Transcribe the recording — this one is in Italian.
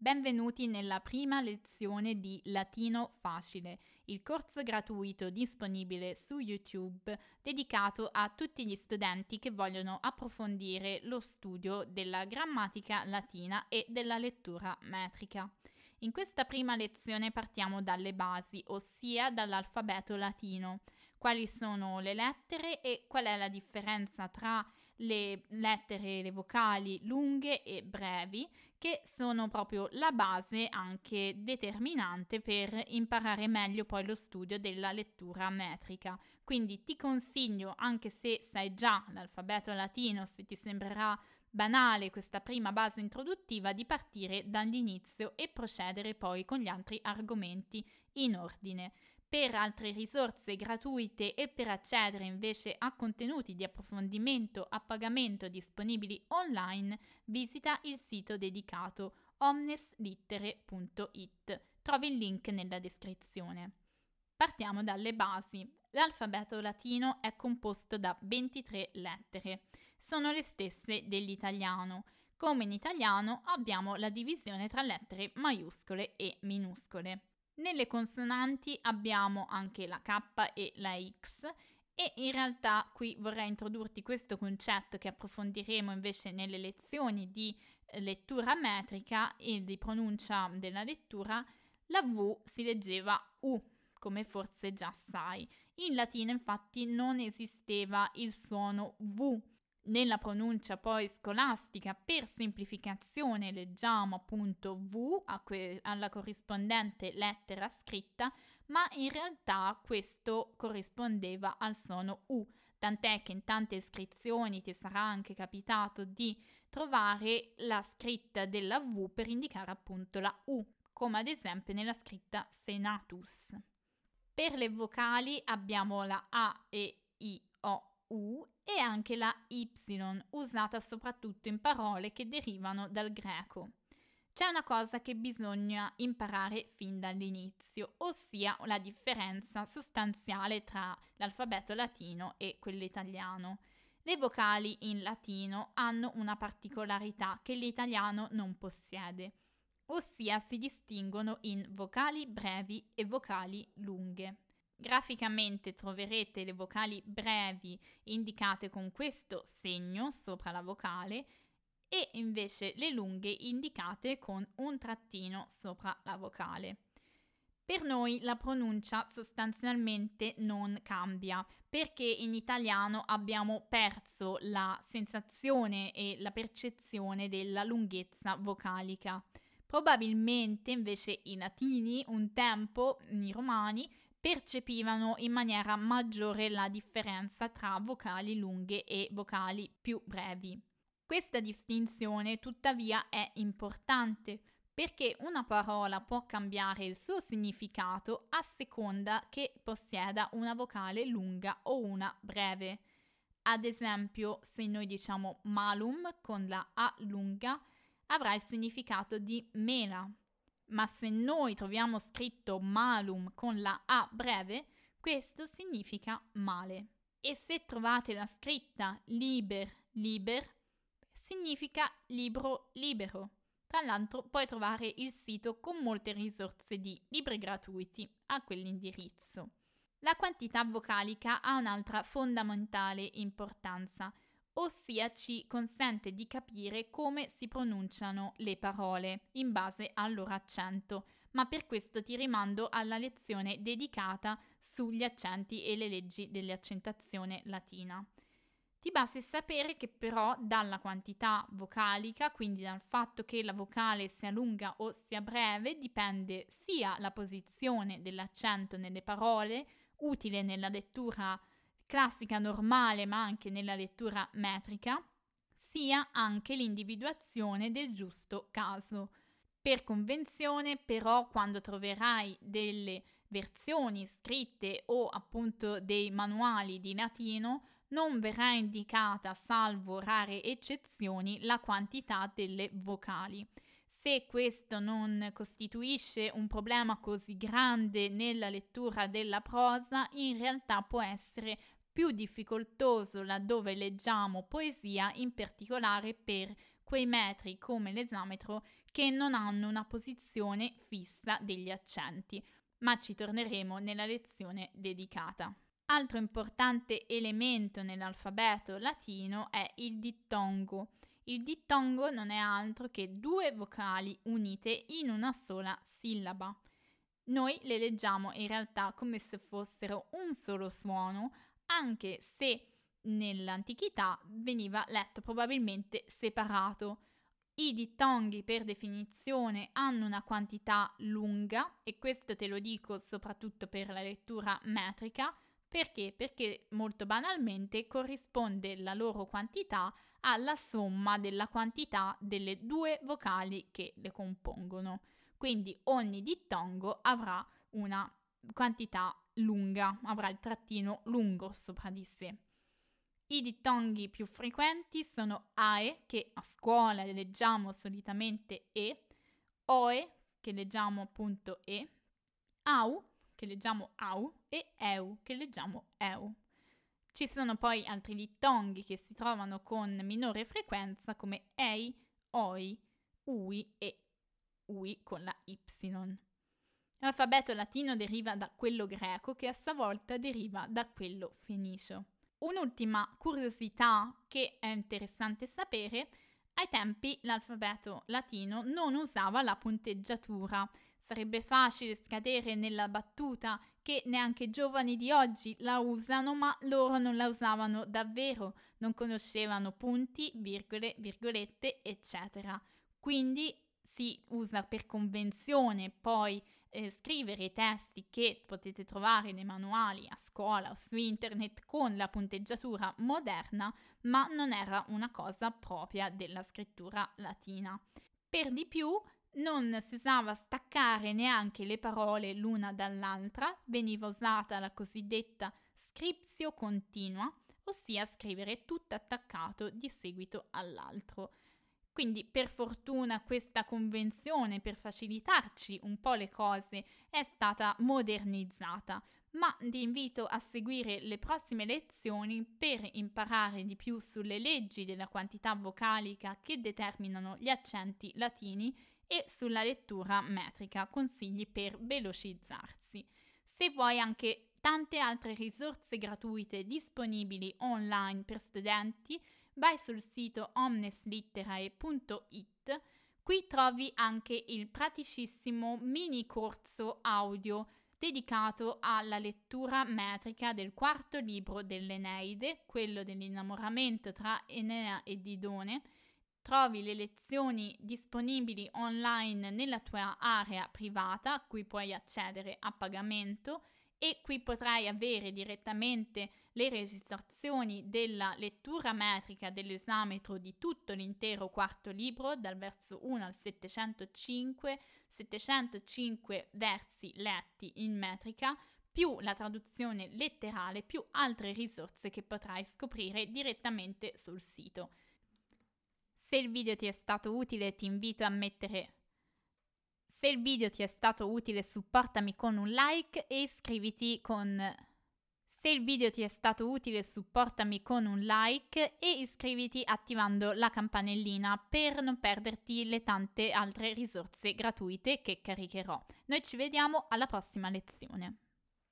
Benvenuti nella prima lezione di Latino Facile, il corso gratuito disponibile su YouTube dedicato a tutti gli studenti che vogliono approfondire lo studio della grammatica latina e della lettura metrica. In questa prima lezione partiamo dalle basi, ossia dall'alfabeto latino. Quali sono le lettere e qual è la differenza tra le lettere, le vocali lunghe e brevi, che sono proprio la base anche determinante per imparare meglio poi lo studio della lettura metrica. Quindi ti consiglio, anche se sai già l'alfabeto latino, se ti sembrerà banale questa prima base introduttiva di partire dall'inizio e procedere poi con gli altri argomenti in ordine. Per altre risorse gratuite e per accedere invece a contenuti di approfondimento a pagamento disponibili online, visita il sito dedicato omneslittere.it. Trovi il link nella descrizione. Partiamo dalle basi. L'alfabeto latino è composto da 23 lettere. Sono le stesse dell'italiano. Come in italiano abbiamo la divisione tra lettere maiuscole e minuscole. Nelle consonanti abbiamo anche la K e la X e in realtà qui vorrei introdurti questo concetto che approfondiremo invece nelle lezioni di eh, lettura metrica e di pronuncia della lettura. La V si leggeva U, come forse già sai. In latino infatti non esisteva il suono V nella pronuncia poi scolastica, per semplificazione, leggiamo appunto V que- alla corrispondente lettera scritta, ma in realtà questo corrispondeva al suono U, tant'è che in tante iscrizioni ti sarà anche capitato di trovare la scritta della V per indicare appunto la U, come ad esempio nella scritta Senatus. Per le vocali abbiamo la A e I, O, U e anche la Y, usata soprattutto in parole che derivano dal greco. C'è una cosa che bisogna imparare fin dall'inizio, ossia la differenza sostanziale tra l'alfabeto latino e quello italiano. Le vocali in latino hanno una particolarità che l'italiano non possiede, ossia si distinguono in vocali brevi e vocali lunghe. Graficamente troverete le vocali brevi indicate con questo segno sopra la vocale e invece le lunghe indicate con un trattino sopra la vocale. Per noi la pronuncia sostanzialmente non cambia perché in italiano abbiamo perso la sensazione e la percezione della lunghezza vocalica. Probabilmente invece i latini un tempo, i romani, percepivano in maniera maggiore la differenza tra vocali lunghe e vocali più brevi. Questa distinzione tuttavia è importante perché una parola può cambiare il suo significato a seconda che possieda una vocale lunga o una breve. Ad esempio, se noi diciamo malum con la A lunga, avrà il significato di mela, ma se noi troviamo scritto malum con la A breve, questo significa male. E se trovate la scritta liber, liber, significa libro libero. Tra l'altro puoi trovare il sito con molte risorse di libri gratuiti a quell'indirizzo. La quantità vocalica ha un'altra fondamentale importanza, ossia ci consente di capire come si pronunciano le parole in base al loro accento, ma per questo ti rimando alla lezione dedicata sugli accenti e le leggi dell'accentazione latina. Ti basti sapere che però dalla quantità vocalica, quindi dal fatto che la vocale sia lunga o sia breve, dipende sia la posizione dell'accento nelle parole, utile nella lettura classica normale ma anche nella lettura metrica, sia anche l'individuazione del giusto caso. Per convenzione, però, quando troverai delle versioni scritte o appunto dei manuali di latino, non verrà indicata, salvo rare eccezioni, la quantità delle vocali. Se questo non costituisce un problema così grande nella lettura della prosa, in realtà può essere più difficoltoso laddove leggiamo poesia, in particolare per quei metri come l'esametro che non hanno una posizione fissa degli accenti, ma ci torneremo nella lezione dedicata. Altro importante elemento nell'alfabeto latino è il dittongo. Il dittongo non è altro che due vocali unite in una sola sillaba. Noi le leggiamo in realtà come se fossero un solo suono, anche se nell'antichità veniva letto probabilmente separato. I dittonghi per definizione hanno una quantità lunga e questo te lo dico soprattutto per la lettura metrica, perché? Perché molto banalmente corrisponde la loro quantità alla somma della quantità delle due vocali che le compongono. Quindi ogni dittongo avrà una quantità lunga, avrà il trattino lungo sopra di sé. I dittonghi più frequenti sono AE, che a scuola leggiamo solitamente E, OE, che leggiamo appunto E, AU, che leggiamo AU, e EU, che leggiamo EU. Ci sono poi altri dittonghi che si trovano con minore frequenza come EI, OI, UI e UI con la Y. L'alfabeto latino deriva da quello greco che a sua volta deriva da quello fenicio. Un'ultima curiosità che è interessante sapere, ai tempi l'alfabeto latino non usava la punteggiatura. Sarebbe facile scadere nella battuta che neanche giovani di oggi la usano, ma loro non la usavano davvero, non conoscevano punti, virgole, virgolette, eccetera. Quindi si usa per convenzione poi eh, scrivere i testi che potete trovare nei manuali a scuola o su internet con la punteggiatura moderna, ma non era una cosa propria della scrittura latina. Per di più, non si usava staccare neanche le parole l'una dall'altra, veniva usata la cosiddetta scriptio continua, ossia scrivere tutto attaccato di seguito all'altro. Quindi per fortuna questa convenzione per facilitarci un po' le cose è stata modernizzata, ma ti invito a seguire le prossime lezioni per imparare di più sulle leggi della quantità vocalica che determinano gli accenti latini e sulla lettura metrica, consigli per velocizzarsi. Se vuoi anche tante altre risorse gratuite disponibili online per studenti, vai sul sito omneslitterae.it. Qui trovi anche il praticissimo mini corso audio dedicato alla lettura metrica del quarto libro dell'Eneide, quello dell'innamoramento tra Enea e Didone. Trovi le lezioni disponibili online nella tua area privata, a cui puoi accedere a pagamento e qui potrai avere direttamente le registrazioni della lettura metrica dell'esametro di tutto l'intero quarto libro, dal verso 1 al 705, 705 versi letti in metrica, più la traduzione letterale, più altre risorse che potrai scoprire direttamente sul sito. Se il video ti è stato utile ti invito a mettere se il video ti è stato utile supportami con un like e iscriviti con... Se il video ti è stato utile supportami con un like e iscriviti attivando la campanellina per non perderti le tante altre risorse gratuite che caricherò. Noi ci vediamo alla prossima lezione.